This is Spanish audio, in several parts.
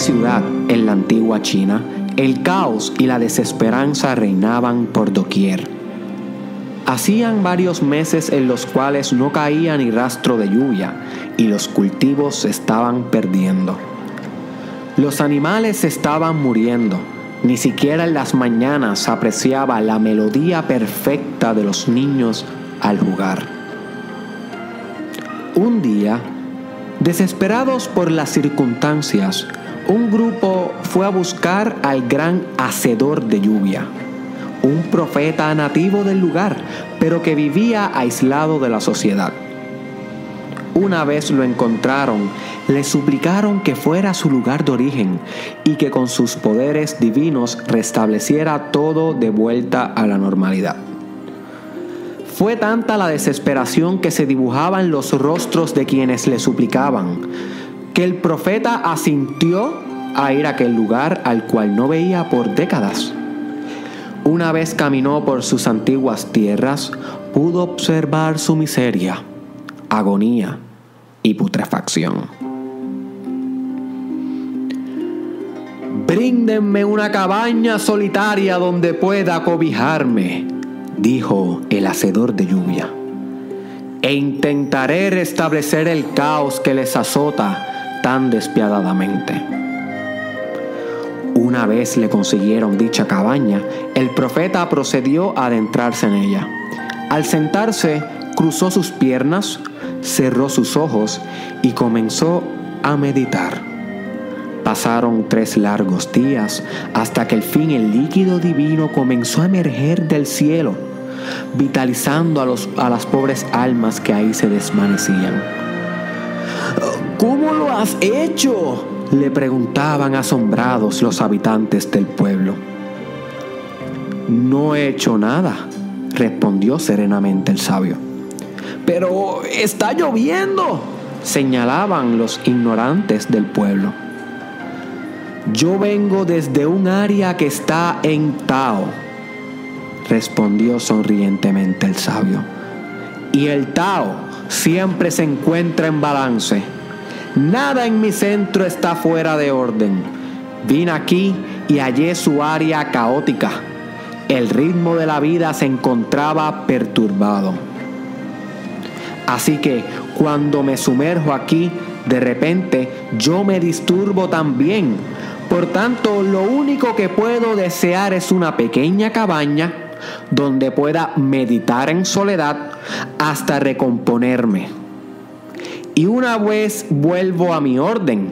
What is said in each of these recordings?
ciudad en la antigua China, el caos y la desesperanza reinaban por doquier. Hacían varios meses en los cuales no caía ni rastro de lluvia y los cultivos se estaban perdiendo. Los animales estaban muriendo. Ni siquiera en las mañanas apreciaba la melodía perfecta de los niños al jugar. Un día, desesperados por las circunstancias, un grupo fue a buscar al gran hacedor de lluvia, un profeta nativo del lugar, pero que vivía aislado de la sociedad. Una vez lo encontraron, le suplicaron que fuera a su lugar de origen y que con sus poderes divinos restableciera todo de vuelta a la normalidad. Fue tanta la desesperación que se dibujaba en los rostros de quienes le suplicaban, que el profeta asintió a ir a aquel lugar al cual no veía por décadas. Una vez caminó por sus antiguas tierras, pudo observar su miseria, agonía y putrefacción. Bríndenme una cabaña solitaria donde pueda cobijarme, dijo el hacedor de lluvia, e intentaré restablecer el caos que les azota tan despiadadamente. Una vez le consiguieron dicha cabaña, el profeta procedió a adentrarse en ella. Al sentarse, cruzó sus piernas, cerró sus ojos y comenzó a meditar. Pasaron tres largos días hasta que al fin el líquido divino comenzó a emerger del cielo, vitalizando a, los, a las pobres almas que ahí se desvanecían. ¿Cómo lo has hecho? le preguntaban asombrados los habitantes del pueblo. No he hecho nada, respondió serenamente el sabio. Pero está lloviendo, señalaban los ignorantes del pueblo. Yo vengo desde un área que está en Tao, respondió sonrientemente el sabio. Y el Tao siempre se encuentra en balance. Nada en mi centro está fuera de orden. Vine aquí y hallé su área caótica. El ritmo de la vida se encontraba perturbado. Así que cuando me sumerjo aquí, de repente yo me disturbo también. Por tanto, lo único que puedo desear es una pequeña cabaña donde pueda meditar en soledad hasta recomponerme. Y una vez vuelvo a mi orden,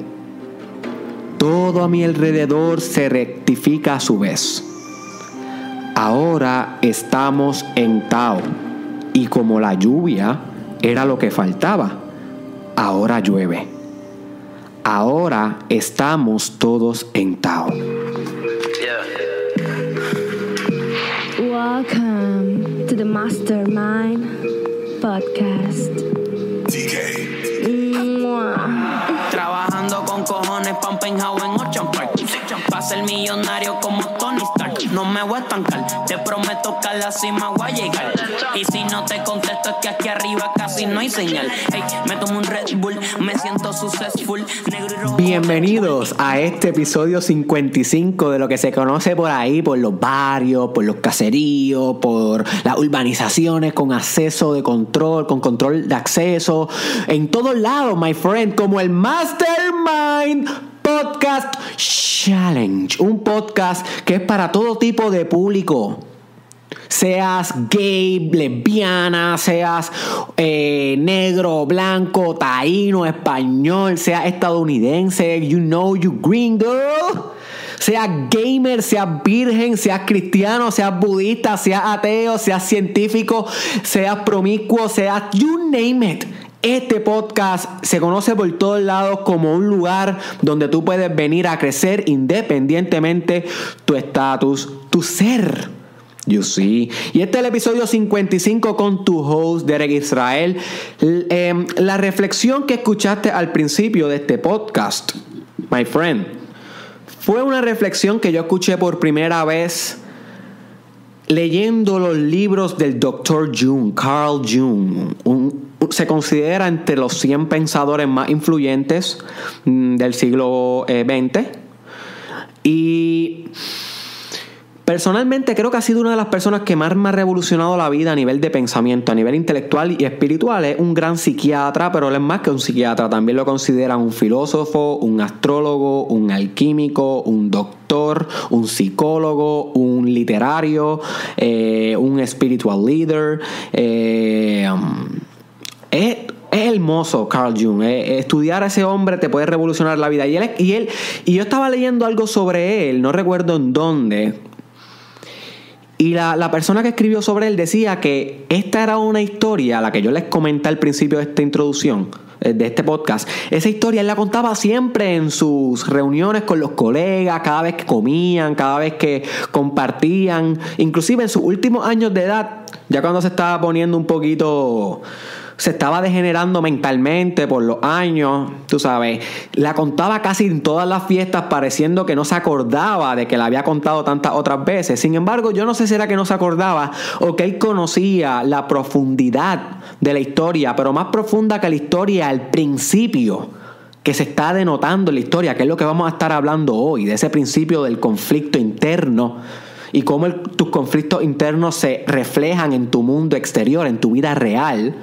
todo a mi alrededor se rectifica a su vez. Ahora estamos en Tao y como la lluvia era lo que faltaba. Ahora llueve. Ahora estamos todos en Tao. Welcome to the Mastermind Podcast. Bienvenidos a este episodio 55 de lo que se conoce por ahí, por los barrios, por los caseríos, por las urbanizaciones con acceso de control, con control de acceso, en todos lados, my friend, como el Mastermind Podcast Challenge, un podcast que es para todo tipo de público. Seas gay, lesbiana, seas eh, negro, blanco, taíno, español, seas estadounidense, you know you green girl. Seas gamer, seas virgen, seas cristiano, seas budista, seas ateo, seas científico, seas promiscuo, seas you name it. Este podcast se conoce por todos lados como un lugar donde tú puedes venir a crecer independientemente tu estatus, tu ser. You see. Y este es el episodio 55 con tu host, Derek Israel. Em, la reflexión que escuchaste al principio de este podcast, my friend, fue una reflexión que yo escuché por primera vez leyendo los libros del Dr. Jung, Carl Jung, un se considera entre los 100 pensadores más influyentes mm, del siglo XX. Y Personalmente creo que ha sido una de las personas que más me ha revolucionado la vida a nivel de pensamiento, a nivel intelectual y espiritual. Es un gran psiquiatra, pero él es más que un psiquiatra. También lo consideran un filósofo, un astrólogo, un alquímico, un doctor, un psicólogo, un literario, eh, un spiritual leader. Eh, um, es, hermoso Carl Jung. Eh, estudiar a ese hombre te puede revolucionar la vida. Y él, y él, y yo estaba leyendo algo sobre él, no recuerdo en dónde, y la, persona que escribió sobre él decía que esta era una historia, la que yo les comenté al principio de esta introducción, eh, de este podcast. Esa historia él la contaba siempre en sus reuniones con los colegas, cada vez que comían, cada vez que compartían, inclusive en sus últimos años de edad, ya cuando se estaba poniendo un poquito se estaba degenerando mentalmente por los años, tú sabes. La contaba casi en todas las fiestas pareciendo que no se acordaba de que la había contado tantas otras veces. Sin embargo, yo no sé si era que no se acordaba o que él conocía la profundidad de la historia, pero más profunda que la historia al principio que se está denotando en la historia, que es lo que vamos a estar hablando hoy, de ese principio del conflicto interno y cómo tus conflictos internos se reflejan en tu mundo exterior, en tu vida real.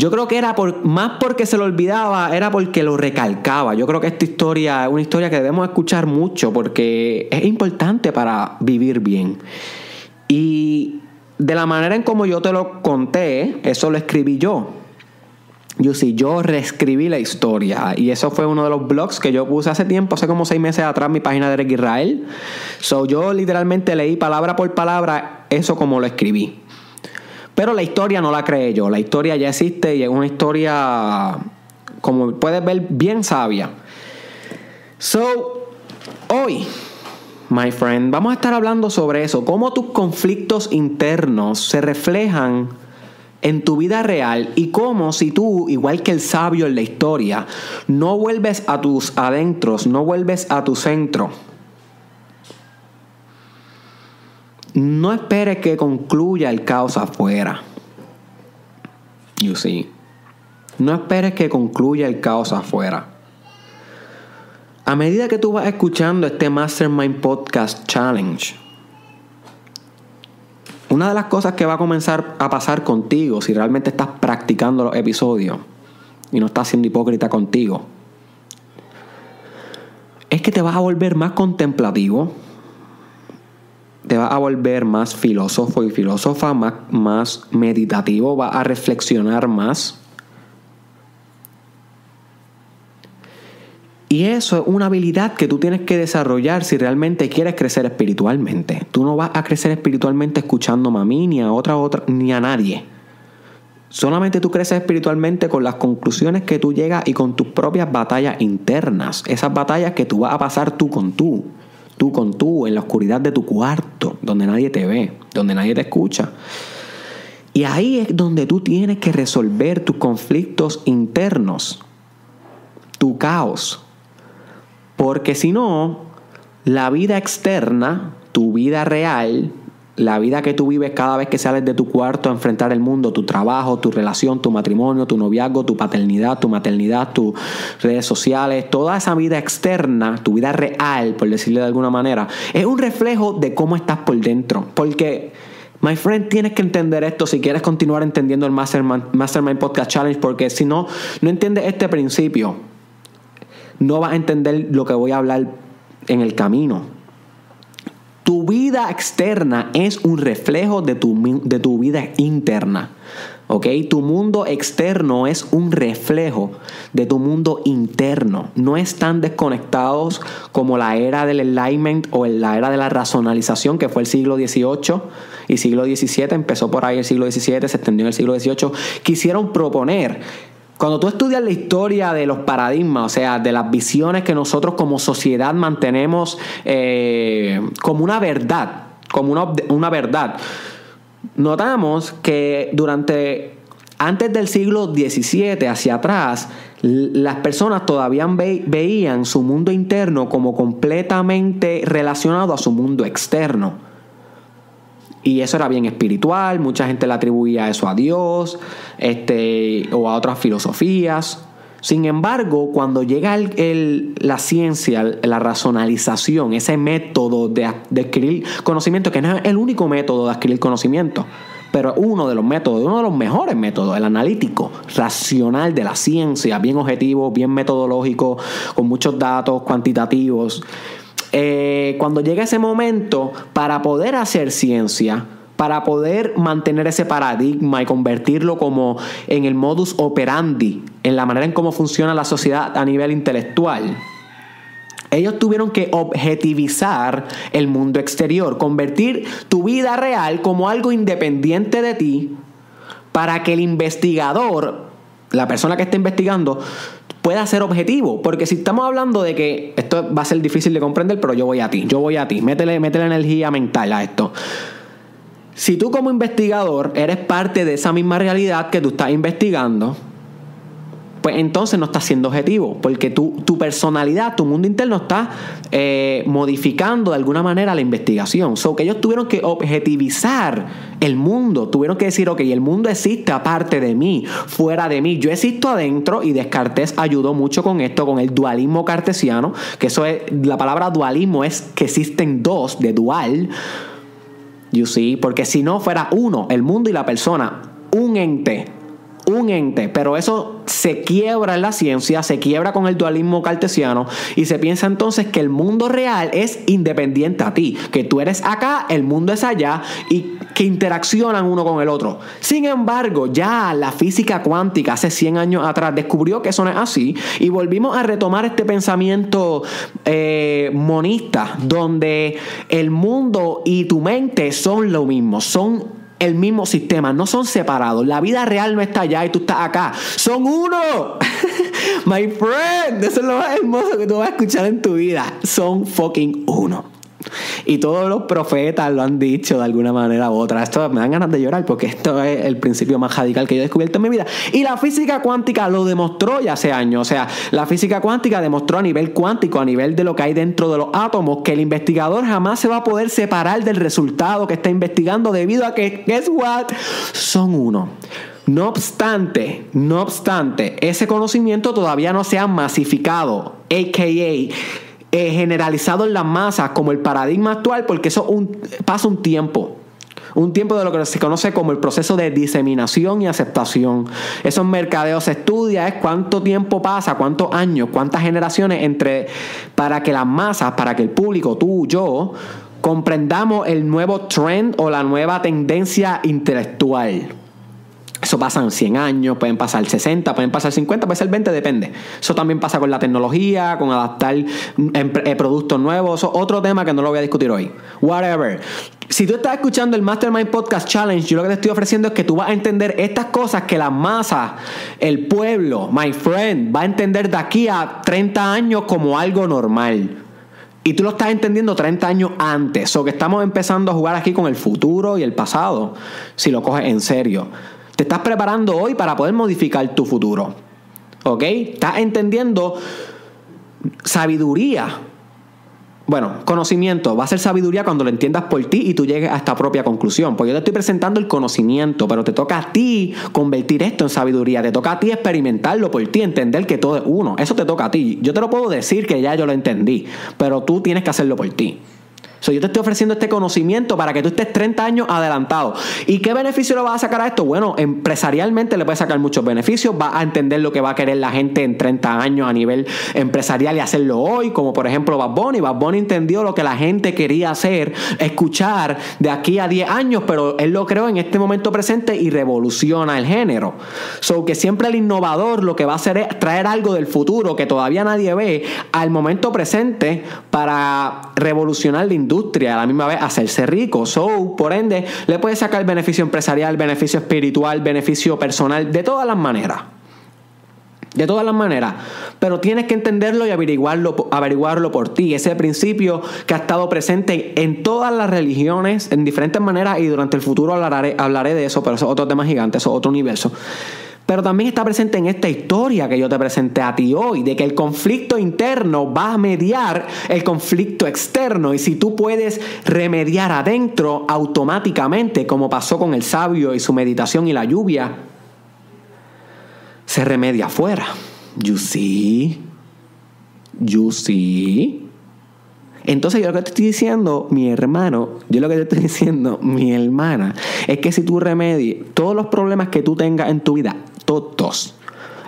Yo creo que era por, más porque se lo olvidaba, era porque lo recalcaba. Yo creo que esta historia es una historia que debemos escuchar mucho porque es importante para vivir bien. Y de la manera en como yo te lo conté, eso lo escribí yo. Yo sí, yo reescribí la historia. Y eso fue uno de los blogs que yo puse hace tiempo, hace como seis meses atrás, mi página de Eric Israel. So, yo literalmente leí palabra por palabra eso como lo escribí. Pero la historia no la creé yo, la historia ya existe y es una historia, como puedes ver, bien sabia. So, hoy, my friend, vamos a estar hablando sobre eso, cómo tus conflictos internos se reflejan en tu vida real y cómo si tú, igual que el sabio en la historia, no vuelves a tus adentros, no vuelves a tu centro, No esperes que concluya el caos afuera. You see. No esperes que concluya el caos afuera. A medida que tú vas escuchando este Mastermind Podcast Challenge, una de las cosas que va a comenzar a pasar contigo si realmente estás practicando los episodios y no estás siendo hipócrita contigo, es que te vas a volver más contemplativo, te va a volver más filósofo y filósofa, más, más meditativo, va a reflexionar más. Y eso es una habilidad que tú tienes que desarrollar si realmente quieres crecer espiritualmente. Tú no vas a crecer espiritualmente escuchando a mí, ni a otra, otra, ni a nadie. Solamente tú creces espiritualmente con las conclusiones que tú llegas y con tus propias batallas internas. Esas batallas que tú vas a pasar tú con tú tú con tú, en la oscuridad de tu cuarto, donde nadie te ve, donde nadie te escucha. Y ahí es donde tú tienes que resolver tus conflictos internos, tu caos. Porque si no, la vida externa, tu vida real, la vida que tú vives cada vez que sales de tu cuarto a enfrentar el mundo, tu trabajo, tu relación, tu matrimonio, tu noviazgo, tu paternidad, tu maternidad, tus redes sociales, toda esa vida externa, tu vida real, por decirlo de alguna manera, es un reflejo de cómo estás por dentro. Porque, my friend, tienes que entender esto si quieres continuar entendiendo el Mastermind, Mastermind Podcast Challenge, porque si no, no entiendes este principio, no vas a entender lo que voy a hablar en el camino. Tu vida externa es un reflejo de tu, de tu vida interna. ¿Ok? Tu mundo externo es un reflejo de tu mundo interno. No están desconectados como la era del enlightenment o la era de la racionalización que fue el siglo XVIII y siglo XVII. Empezó por ahí el siglo XVII, se extendió en el siglo XVIII. Quisieron proponer cuando tú estudias la historia de los paradigmas, o sea, de las visiones que nosotros como sociedad mantenemos eh, como una verdad, como una, una verdad, notamos que durante antes del siglo XVII hacia atrás, las personas todavía veían su mundo interno como completamente relacionado a su mundo externo. Y eso era bien espiritual, mucha gente le atribuía eso a Dios este, o a otras filosofías. Sin embargo, cuando llega el- la ciencia, la racionalización, ese método de, de adquirir conocimiento, que no es el único método de adquirir conocimiento, pero uno de los métodos, uno de los mejores métodos, el analítico, racional de la ciencia, bien objetivo, bien metodológico, con muchos datos cuantitativos. Eh, cuando llega ese momento, para poder hacer ciencia, para poder mantener ese paradigma y convertirlo como en el modus operandi, en la manera en cómo funciona la sociedad a nivel intelectual, ellos tuvieron que objetivizar el mundo exterior, convertir tu vida real como algo independiente de ti, para que el investigador, la persona que está investigando, pueda ser objetivo. Porque si estamos hablando de que esto va a ser difícil de comprender, pero yo voy a ti, yo voy a ti, métele, métele energía mental a esto. Si tú como investigador eres parte de esa misma realidad que tú estás investigando, pues entonces no estás siendo objetivo, porque tu, tu personalidad, tu mundo interno está eh, modificando de alguna manera la investigación. So que ellos tuvieron que objetivizar el mundo, tuvieron que decir, ok, el mundo existe aparte de mí, fuera de mí. Yo existo adentro y Descartes ayudó mucho con esto, con el dualismo cartesiano, que eso es, la palabra dualismo es que existen dos, de dual. You see, porque si no fuera uno, el mundo y la persona, un ente, un ente, pero eso se quiebra en la ciencia, se quiebra con el dualismo cartesiano y se piensa entonces que el mundo real es independiente a ti, que tú eres acá, el mundo es allá y que interaccionan uno con el otro. Sin embargo, ya la física cuántica hace 100 años atrás descubrió que eso no es así y volvimos a retomar este pensamiento eh, monista, donde el mundo y tu mente son lo mismo, son el mismo sistema, no son separados. La vida real no está allá y tú estás acá. Son uno. My friend, eso es lo más hermoso que tú vas a escuchar en tu vida. Son fucking uno. Y todos los profetas lo han dicho de alguna manera u otra. Esto me dan ganas de llorar porque esto es el principio más radical que yo he descubierto en mi vida. Y la física cuántica lo demostró ya hace años. O sea, la física cuántica demostró a nivel cuántico, a nivel de lo que hay dentro de los átomos, que el investigador jamás se va a poder separar del resultado que está investigando debido a que, guess what? Son uno. No obstante, no obstante, ese conocimiento todavía no se ha masificado, a.k.a eh, generalizado en las masas como el paradigma actual, porque eso pasa un tiempo. Un tiempo de lo que se conoce como el proceso de diseminación y aceptación. Esos mercadeos se estudia es cuánto tiempo pasa, cuántos años, cuántas generaciones entre para que las masas, para que el público, tú, yo, comprendamos el nuevo trend o la nueva tendencia intelectual. Eso pasan 100 años, pueden pasar 60, pueden pasar 50, puede ser 20, depende. Eso también pasa con la tecnología, con adaptar eh, productos nuevos. Eso es otro tema que no lo voy a discutir hoy. Whatever. Si tú estás escuchando el Mastermind Podcast Challenge, yo lo que te estoy ofreciendo es que tú vas a entender estas cosas que la masa, el pueblo, my friend, va a entender de aquí a 30 años como algo normal. Y tú lo estás entendiendo 30 años antes. O que estamos empezando a jugar aquí con el futuro y el pasado, si lo coges en serio. Te estás preparando hoy para poder modificar tu futuro. ¿Ok? Estás entendiendo sabiduría. Bueno, conocimiento va a ser sabiduría cuando lo entiendas por ti y tú llegues a esta propia conclusión. Porque yo te estoy presentando el conocimiento, pero te toca a ti convertir esto en sabiduría. Te toca a ti experimentarlo por ti, entender que todo es uno. Eso te toca a ti. Yo te lo puedo decir que ya yo lo entendí, pero tú tienes que hacerlo por ti. So, yo te estoy ofreciendo este conocimiento para que tú estés 30 años adelantado. ¿Y qué beneficio le vas a sacar a esto? Bueno, empresarialmente le puedes sacar muchos beneficios. Va a entender lo que va a querer la gente en 30 años a nivel empresarial y hacerlo hoy, como por ejemplo Bad Bunny. Bad Bunny entendió lo que la gente quería hacer, escuchar de aquí a 10 años, pero él lo creó en este momento presente y revoluciona el género. So que siempre el innovador lo que va a hacer es traer algo del futuro que todavía nadie ve al momento presente para revolucionar la industria industria, a la misma vez hacerse rico. So, por ende, le puedes sacar beneficio empresarial, beneficio espiritual, beneficio personal, de todas las maneras. De todas las maneras. Pero tienes que entenderlo y averiguarlo, averiguarlo por ti. Ese principio que ha estado presente en todas las religiones, en diferentes maneras, y durante el futuro hablaré, hablaré de eso, pero eso es otro tema gigante, eso es otro universo. Pero también está presente en esta historia que yo te presenté a ti hoy, de que el conflicto interno va a mediar el conflicto externo y si tú puedes remediar adentro automáticamente, como pasó con el sabio y su meditación y la lluvia, se remedia afuera. You see? You see? Entonces yo lo que te estoy diciendo, mi hermano, yo lo que te estoy diciendo, mi hermana, es que si tú remedies todos los problemas que tú tengas en tu vida, todos,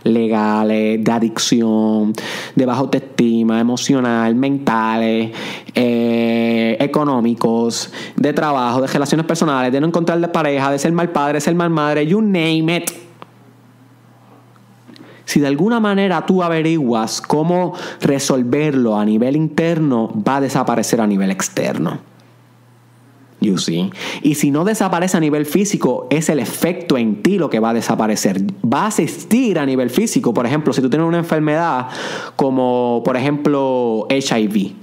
legales, de adicción, de baja autoestima, emocional, mentales, eh, económicos, de trabajo, de relaciones personales, de no encontrar de pareja, de ser mal padre, ser mal madre, you name it si de alguna manera tú averiguas cómo resolverlo a nivel interno, va a desaparecer a nivel externo. You see. Y si no desaparece a nivel físico, es el efecto en ti lo que va a desaparecer. Va a asistir a nivel físico. Por ejemplo, si tú tienes una enfermedad como, por ejemplo, HIV.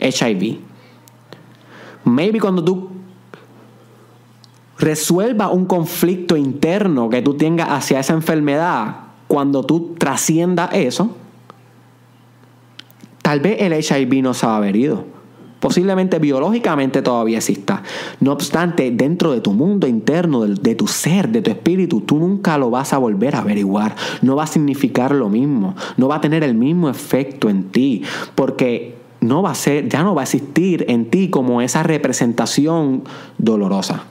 HIV. Maybe cuando tú resuelvas un conflicto interno que tú tengas hacia esa enfermedad, cuando tú trasciendas eso, tal vez el HIV no se va a haber ido. Posiblemente biológicamente todavía exista. No obstante, dentro de tu mundo interno, de, tu ser, de tu espíritu, tú nunca lo vas a volver a averiguar. No va a significar lo mismo. No va a tener el mismo efecto en ti. Porque no va a ser, ya no va a existir en ti como esa representación dolorosa.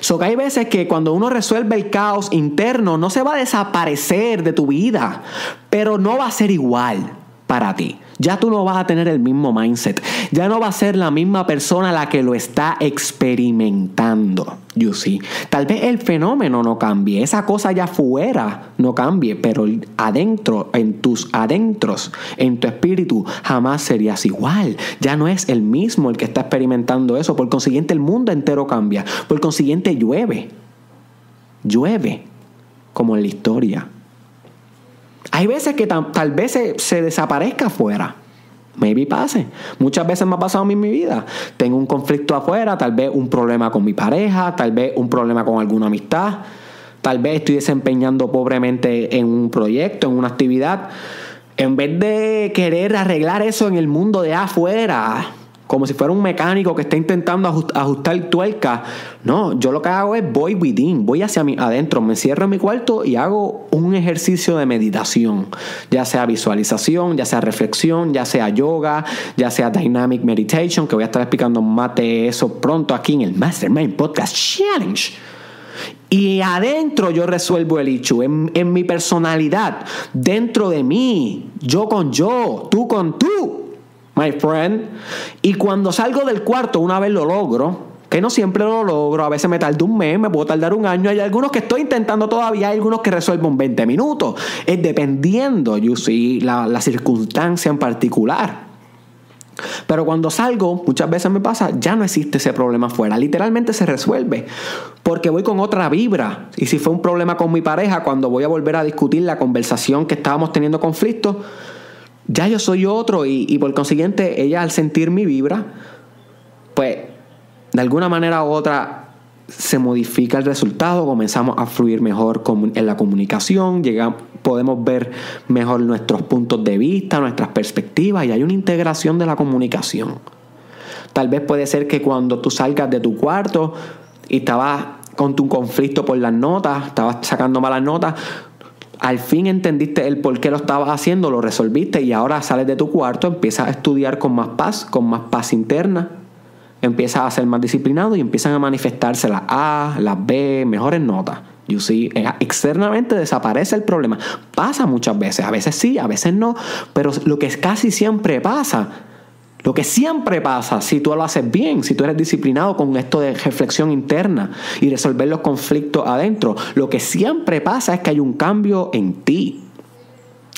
So que hay veces que cuando uno resuelve el caos interno, no se va a desaparecer de tu vida, pero no va a ser igual para ti. Ya tú no vas a tener el mismo mindset. Ya no va a ser la misma persona la que lo está experimentando. You see. Tal vez el fenómeno no cambie, esa cosa allá afuera no cambie, pero adentro, en tus adentros, en tu espíritu, jamás serías igual. Ya no es el mismo el que está experimentando eso. Por consiguiente, el mundo entero cambia. Por consiguiente, llueve. Llueve, como en la historia. Hay veces que tal, vez se, desaparezca afuera. Maybe pase. Muchas veces me ha pasado en mi vida. Tengo un conflicto afuera, tal vez un problema con mi pareja, tal vez un problema con alguna amistad, tal vez estoy desempeñando pobremente en un proyecto, en una actividad. En vez de querer arreglar eso en el mundo de afuera, como si fuera un mecánico que está intentando ajustar tuerca. No, yo lo que hago es voy within, voy hacia mi adentro, me cierro en mi cuarto y hago un ejercicio de meditación, ya sea visualización, ya sea reflexión, ya sea yoga, ya sea dynamic meditation, que voy a estar explicando más de eso pronto aquí en el Mastermind Podcast Challenge. Y adentro yo resuelvo el en, en mi personalidad, dentro de mí, yo con yo, tú con tú my friend. Y cuando salgo del cuarto, una vez lo logro, que no siempre lo logro, a veces me tarda un mes, me puedo tardar un año, hay algunos que estoy intentando todavía, hay algunos que resuelvo en 20 minutos, es dependiendo, you see, la, la circunstancia en particular. Pero cuando salgo, muchas veces me pasa, ya no existe ese problema afuera. Literalmente se resuelve. Porque voy con otra vibra. Y si fue un problema con mi pareja, cuando voy a volver a discutir la conversación que estábamos teniendo conflicto, ya yo soy otro y, por consiguiente ella al sentir mi vibra, pues de alguna manera u otra se modifica el resultado, comenzamos a fluir mejor en la comunicación, llegamos, podemos ver mejor nuestros puntos de vista, nuestras perspectivas y hay una integración de la comunicación. Tal vez puede ser que cuando tú salgas de tu cuarto y estabas con tu conflicto por las notas, estabas sacando malas notas, al fin entendiste el por qué lo estabas haciendo, lo resolviste y ahora sales de tu cuarto, empiezas a estudiar con más paz, con más paz interna, empiezas a ser más disciplinado y empiezan a manifestarse las A, las B, mejores notas. You see, externamente desaparece el problema. Pasa muchas veces, a veces sí, a veces no, pero lo que casi siempre pasa lo que siempre pasa si tú lo haces bien, si tú eres disciplinado con esto de reflexión interna y resolver los conflictos adentro, lo que siempre pasa es que hay un cambio en ti,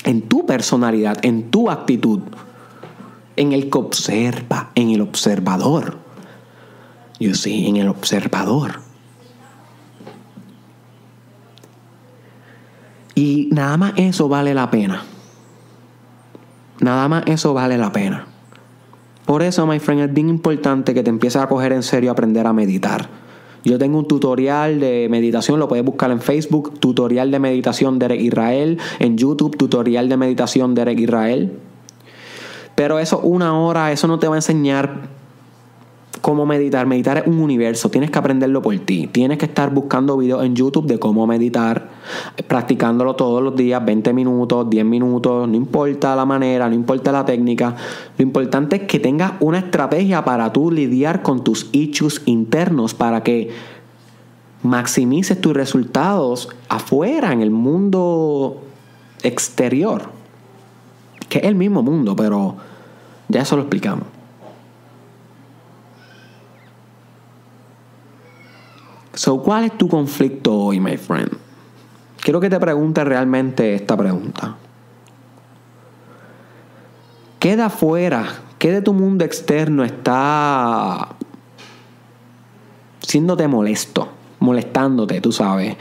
en tu personalidad, en tu actitud, en el que observa, en el observador. Yo sí, en el observador. Y nada más eso vale la pena. Nada más eso vale la pena. Por eso, my friend, es bien importante que te empieces a coger en serio aprender a meditar. Yo tengo un tutorial de meditación, lo puedes buscar en Facebook, tutorial de meditación Derek Israel, en YouTube, tutorial de meditación Derek Israel. Pero eso, una hora, eso no te va a enseñar cómo meditar. Meditar es un universo, tienes que aprenderlo por ti. Tienes que estar buscando videos en YouTube de cómo meditar, practicándolo todos los días, 20 minutos, 10 minutos, no importa la manera, no importa la técnica. Lo importante es que tengas una estrategia para tú lidiar con tus issues internos para que maximices tus resultados afuera, en el mundo exterior, que es el mismo mundo, pero ya eso lo explicamos. So, ¿cuál es tu conflicto hoy, my friend? Quiero que te preguntes realmente esta pregunta. ¿Qué de afuera, qué de tu mundo externo está siéndote molesto, molestándote, tú sabes,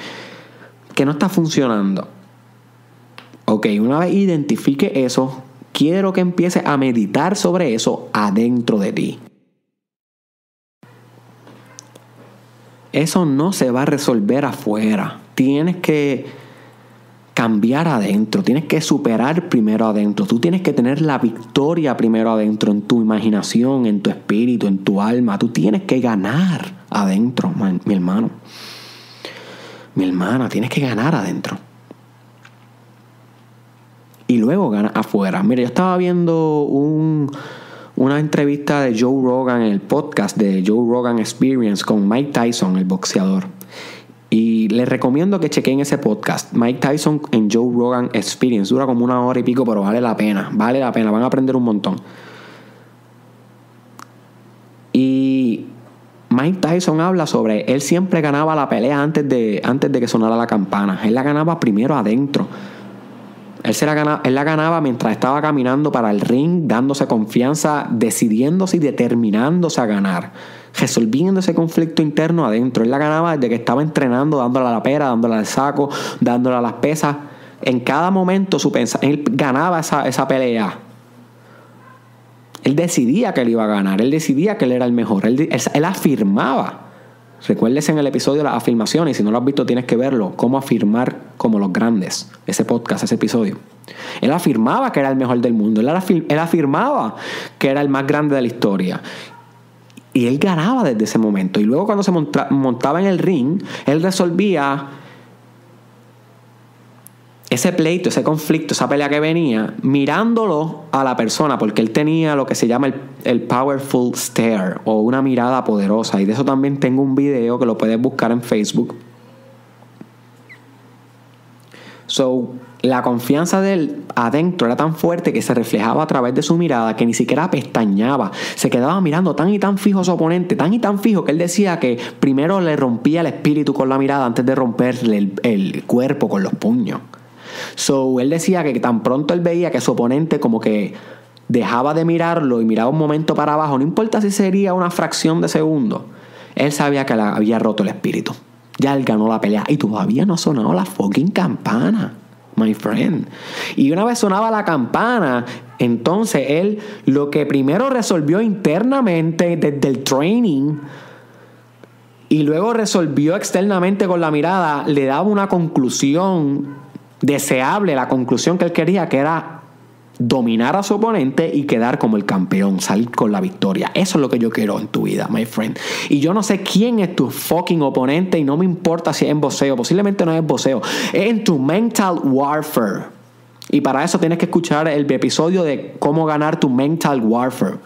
que no está funcionando? Ok, una vez identifique eso, quiero que empieces a meditar sobre eso adentro de ti. Eso no se va a resolver afuera. Tienes que cambiar adentro, tienes que superar primero adentro, tú tienes que tener la victoria primero adentro, en tu imaginación, en tu espíritu, en tu alma, tú tienes que ganar adentro, mi hermano. Mi hermana, tienes que ganar adentro. Y luego ganas afuera. Mira, yo estaba viendo un, una entrevista de Joe Rogan en el podcast de Joe Rogan Experience con Mike Tyson, el boxeador. Y les recomiendo que chequen ese podcast. Mike Tyson en Joe Rogan Experience. Dura como una hora y pico, pero vale la pena. Vale la pena. Van a aprender un montón. Y Mike Tyson habla sobre él siempre ganaba la pelea antes de, antes de que sonara la campana. Él la ganaba primero adentro. Él, se la ganaba, él la ganaba mientras estaba caminando para el ring, dándose confianza, decidiéndose y determinándose a ganar, resolviendo ese conflicto interno adentro. Él la ganaba desde que estaba entrenando, dándole a la pera, dándole al saco, dándole a las pesas. En cada momento su él ganaba esa, esa pelea. Él decidía que él iba a ganar, él decidía que él era el mejor, él, él afirmaba. Recuérdese en el episodio las afirmaciones, si no lo has visto tienes que verlo, cómo afirmar como los grandes, ese podcast, ese episodio. Él afirmaba que era el mejor del mundo, él, él afirmaba que era el más grande de la historia. Y él ganaba desde ese momento. Y luego cuando se montaba en el ring, él resolvía ese pleito, ese conflicto, esa pelea que venía, mirándolo a la persona, porque él tenía lo que se llama el, powerful stare o una mirada poderosa. Y de eso también tengo un video que lo puedes buscar en Facebook. So, la confianza de él adentro era tan fuerte que se reflejaba a través de su mirada que ni siquiera pestañaba. Se quedaba mirando tan y tan fijo a su oponente, tan y tan fijo que él decía que primero le rompía el espíritu con la mirada antes de romperle el cuerpo con los puños. So, él decía que tan pronto él veía que su oponente como que dejaba de mirarlo y miraba un momento para abajo, no importa si sería una fracción de segundo, él sabía que le había roto el espíritu. Ya él ganó la pelea y todavía no ha sonado la fucking campana, my friend. Y una vez sonaba la campana, entonces él lo que primero resolvió internamente desde el training y luego resolvió externamente con la mirada, le daba una conclusión deseable la conclusión que él quería, que era dominar a su oponente y quedar como el campeón, salir con la victoria. Eso es lo que yo quiero en tu vida, my friend. Y yo no sé quién es tu fucking oponente y no me importa si es en boxeo, posiblemente no es boxeo, es en tu mental warfare. Y para eso tienes que escuchar el episodio de cómo ganar tu mental warfare.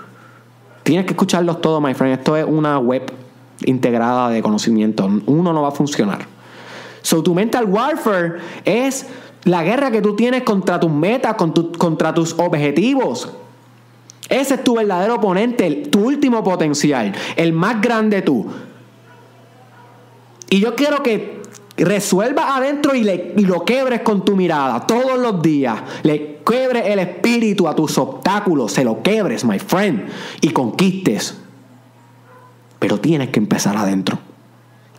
Tienes que escucharlos todos, my friend. Esto es una web integrada de conocimiento. Uno no va a funcionar. So, tu mental warfare es la guerra que tú tienes contra tus metas, contra tus objetivos. Ese es tu verdadero oponente, tu último potencial, el más grande tú. Y yo quiero que resuelvas adentro y, y lo quebres con tu mirada todos los días. Le quebres el espíritu a tus obstáculos, se lo quebres, my friend, y conquistes. Pero tienes que empezar adentro.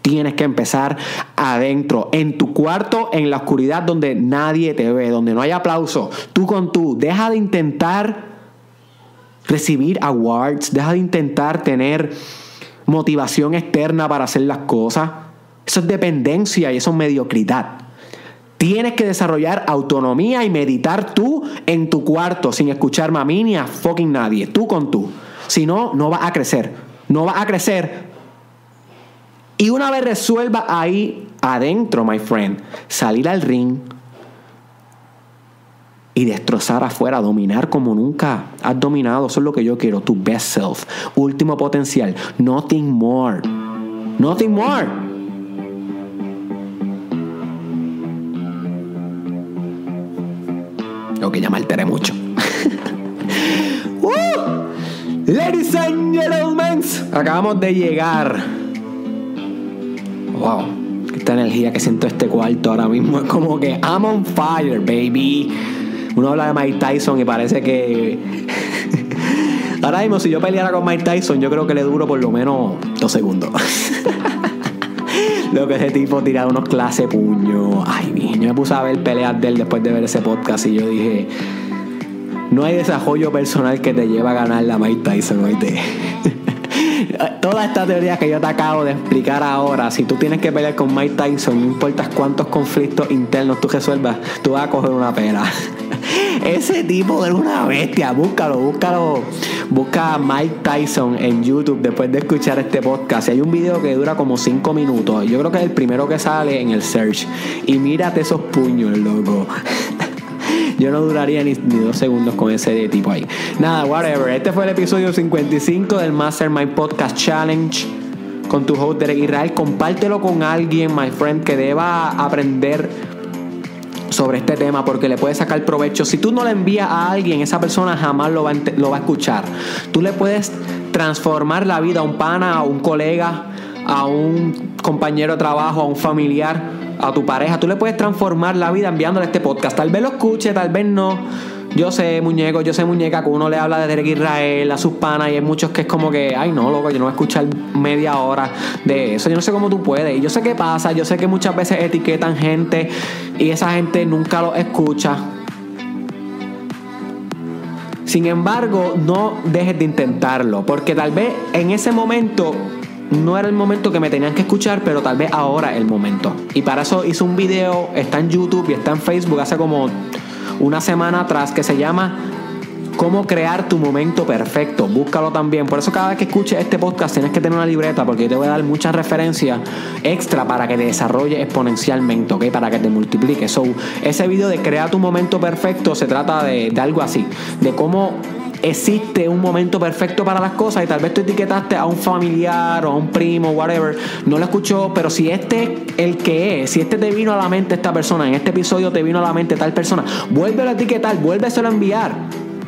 Tienes que empezar adentro, en tu cuarto, en la oscuridad donde nadie te ve, donde no hay aplauso. Tú con tú. Deja de intentar recibir awards, deja de intentar tener motivación externa para hacer las cosas. Eso es dependencia y eso es mediocridad. Tienes que desarrollar autonomía y meditar tú en tu cuarto sin escuchar a ni a fucking nadie, tú con tú. Si no, no vas a crecer. No vas a crecer. Y una vez resuelva ahí adentro, my friend, salir al ring y destrozar afuera, dominar como nunca has dominado. Eso es lo que yo quiero, tu best self. Último potencial, nothing more. Nothing more. Ok, ya me alteré mucho. ¡Uh! Ladies and gentlemen, acabamos de llegar. Wow, esta energía que siento este cuarto ahora mismo es como que I'm on fire, baby. Uno habla de Mike Tyson y parece que. ahora mismo, si yo peleara con Mike Tyson, yo creo que le duro por lo menos dos segundos. lo que ese tipo tiraba unos clases puño. Ay. Yo me puse a ver peleas de él después de ver ese podcast y yo dije. No hay desarrollo personal que te lleve a ganar la Mike Tyson, oíste. Toda esta teoría que yo te acabo de explicar ahora, si tú tienes que pelear con Mike Tyson, no importa cuántos conflictos internos tú resuelvas, tú vas a coger una pera. Ese tipo era una bestia, búscalo, búscalo. Busca a Mike Tyson en YouTube después de escuchar este podcast. Hay un video que dura como 5 minutos. Yo creo que es el primero que sale en el search. Y mírate esos puños, loco. Yo no duraría ni, dos segundos con ese tipo ahí. Nada, whatever. Este fue el episodio 55 del Mastermind Podcast Challenge con tu host Derek Israel. Compártelo con alguien, my friend, que deba aprender sobre este tema porque le puedes sacar provecho. Si tú no le envías a alguien, esa persona jamás lo va, lo va a escuchar. Tú le puedes transformar la vida a un pana, a un colega, a un compañero de trabajo, a un familiar, a tu pareja. Tú le puedes transformar la vida enviándole este podcast. Tal vez lo escuche, tal vez no. Yo sé, muñeco, yo sé, muñeca, que uno le habla de Derek Israel, a sus panas, y hay muchos que es como que, ay, no, loco, yo no voy a escuchar media hora de eso. Yo no sé cómo tú puedes. Y yo sé qué pasa, yo sé que muchas veces etiquetan gente y esa gente nunca lo escucha. Sin embargo, no dejes de intentarlo, porque tal vez en ese momento no era el momento que me tenían que escuchar, pero tal vez ahora es el momento. Y para eso hice un video, está en YouTube y está en Facebook hace como una semana atrás que se llama Cómo crear tu momento perfecto. Búscalo también. Por eso cada vez que escuches este podcast tienes que tener una libreta porque yo te voy a dar muchas referencias extra para que te desarrolle exponencialmente, ¿ok? Para que te multiplique. So, ese video de crear tu momento perfecto se trata de, de algo así. De cómo existe un momento perfecto para las cosas y tal vez tú etiquetaste a un familiar o a un primo, whatever, no lo escuchó, pero si este el que es, si este te vino a la mente esta persona, en este episodio te vino a la mente tal persona, vuélvelo a etiquetar, vuélveselo a enviar.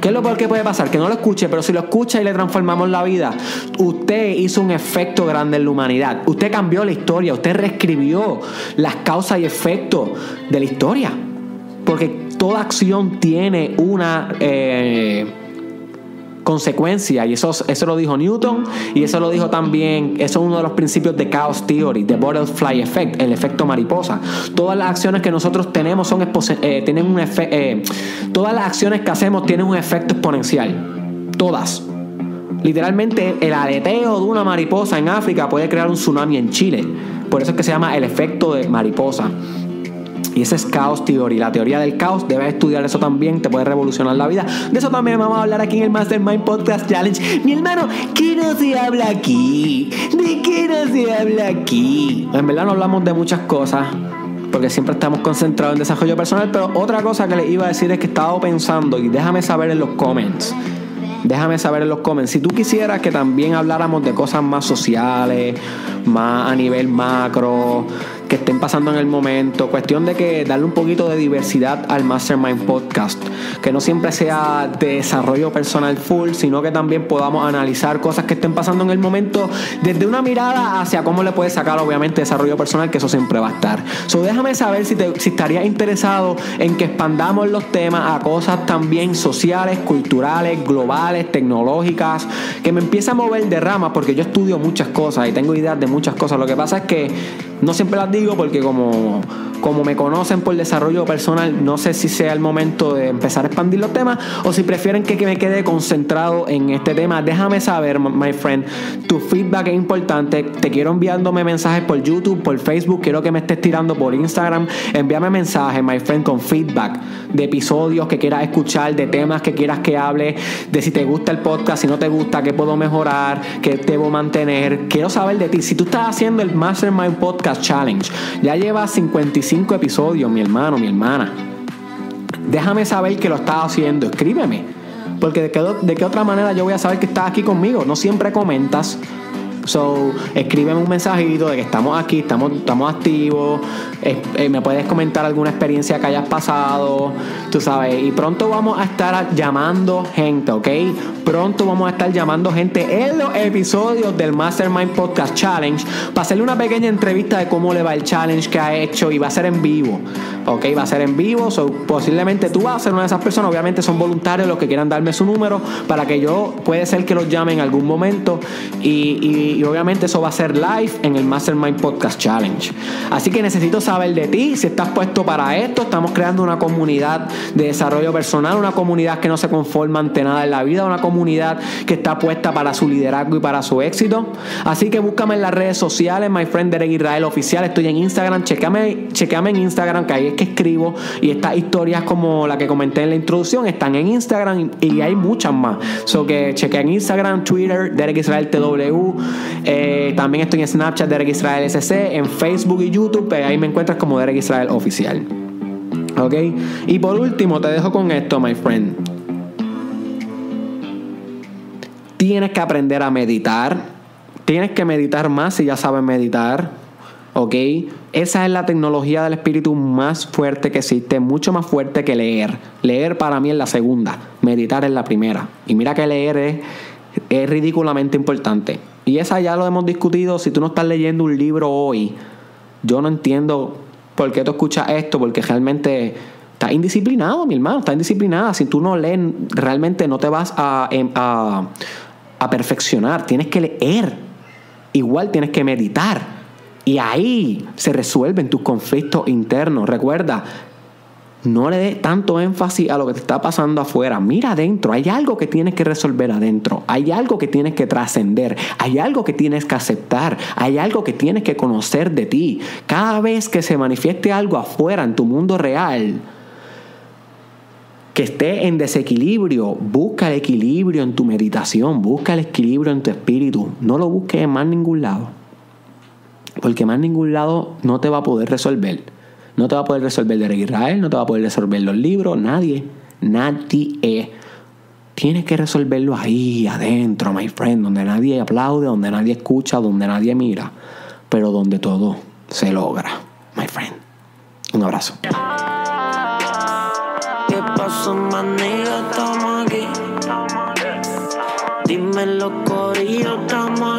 ¿Qué es lo peor que puede pasar? Que no lo escuche, pero si lo escucha y le transformamos la vida, usted hizo un efecto grande en la humanidad. Usted cambió la historia, usted reescribió las causas y efectos de la historia. Porque toda acción tiene una... Eh, consecuencia y eso, eso lo dijo Newton y eso lo dijo también eso es uno de los principios de Chaos Theory de Butterfly Effect el efecto mariposa. Todas las acciones que nosotros tenemos son eh, tienen un eh, todas las acciones que hacemos tienen un efecto exponencial. Todas. Literalmente el aleteo de una mariposa en África puede crear un tsunami en Chile. Por eso es que se llama el efecto de mariposa y ese es Chaos Theory, la teoría del caos. Debes estudiar eso también, te puede revolucionar la vida. De eso también vamos a hablar aquí en el Mastermind Podcast Challenge. Mi hermano, ¿qué no se habla aquí? ¿De qué no se habla aquí? En verdad no hablamos de muchas cosas. Porque siempre estamos concentrados en desarrollo personal. Pero otra cosa que les iba a decir es que he estado pensando, y déjame saber en los comments. Déjame saber en los comments. Si tú quisieras que también habláramos de cosas más sociales, más a nivel macro, que estén pasando en el momento. Cuestión de que darle un poquito de diversidad al Mastermind Podcast. Que no siempre sea de desarrollo personal full, sino que también podamos analizar cosas que estén pasando en el momento desde una mirada hacia cómo le puedes sacar, obviamente, desarrollo personal, que eso siempre va a estar. So, déjame saber si, te, si estarías interesado en que expandamos los temas a cosas también sociales, culturales, globales, tecnológicas, que me empiece a mover de ramas, porque yo estudio muchas cosas y tengo ideas de muchas cosas. Lo que pasa es que no siempre las digo porque como como me conocen por desarrollo personal, no sé si sea el momento de empezar a expandir los temas o si prefieren que, me quede concentrado en este tema. Déjame saber, my friend. Tu feedback es importante. Te quiero enviándome mensajes por YouTube, por Facebook. Quiero que me estés tirando por Instagram. Envíame mensajes, my friend, con feedback de episodios que quieras escuchar, de temas que quieras que hable, de si te gusta el podcast, si no te gusta, qué puedo mejorar, qué debo mantener. Quiero saber de ti. Si tú estás haciendo el Mastermind Podcast Challenge, ya llevas 55 episodios, mi hermano, mi hermana. Déjame saber que lo estás haciendo. Escríbeme. Porque de qué, de qué otra manera yo voy a saber que estás aquí conmigo. No siempre comentas. So, escríbeme un mensajito de que estamos aquí, estamos, estamos activos. Eh, me puedes comentar alguna experiencia que hayas pasado, tú sabes. Y pronto vamos a estar llamando gente, ¿ok? Pronto vamos a estar llamando gente en los episodios del Mastermind Podcast Challenge para hacerle una pequeña entrevista de cómo le va el challenge que ha hecho y va a ser en vivo, ¿ok? Va a ser en vivo. So, posiblemente tú vas a ser una de esas personas. Obviamente son voluntarios los que quieran darme su número para que yo, puede ser que los llame en algún momento y y obviamente eso va a ser live en el Mastermind Podcast Challenge. Así que necesito saber de ti, si estás puesto para esto. Estamos creando una comunidad de desarrollo personal, una comunidad que no se conforma ante nada en la vida, una comunidad que está puesta para su liderazgo y para su éxito. Así que búscame en las redes sociales, my friend Derek Israel Oficial. Estoy en Instagram, chequeame, chequeame en Instagram, que ahí es que escribo. Y estas historias como la que comenté en la introducción están en Instagram y hay muchas más. So que chequea en Instagram, Twitter, Derek Israel TW. Eh, también estoy en Snapchat, Derek Israel SC, en Facebook y YouTube, eh, ahí me encuentras como Derek Israel Oficial. ¿Ok? Y por último, te dejo con esto, my friend. Tienes que aprender a meditar. Tienes que meditar más si ya sabes meditar. ¿Ok? Esa es la tecnología del espíritu más fuerte que existe, mucho más fuerte que leer. Leer para mí es la segunda, meditar es la primera. Y mira que leer es, es ridículamente importante. Y esa ya lo hemos discutido. Si tú no estás leyendo un libro hoy, yo no entiendo por qué tú escuchas esto, porque realmente estás indisciplinado, mi hermano, estás indisciplinada. Si tú no lees, realmente no te vas a, a, a perfeccionar. Tienes que leer. Igual tienes que meditar. Y ahí se resuelven tus conflictos internos. Recuerda, no le des tanto énfasis a lo que te está pasando afuera. Mira adentro. Hay algo que tienes que resolver adentro. Hay algo que tienes que trascender. Hay algo que tienes que aceptar. Hay algo que tienes que conocer de ti. Cada vez que se manifieste algo afuera en tu mundo real, que esté en desequilibrio, busca el equilibrio en tu meditación. Busca el equilibrio en tu espíritu. No lo busques en más ningún lado. Porque más ningún lado no te va a poder resolver. No te va a poder resolver de Israel, no te va a poder resolver los libros, nadie. Nadie. Tienes que resolverlo ahí, adentro, my friend, donde nadie aplaude, donde nadie escucha, donde nadie mira, pero donde todo se logra, my friend. Un abrazo. ¿Qué pasó? Estamos aquí. Dime los corillos, estamos.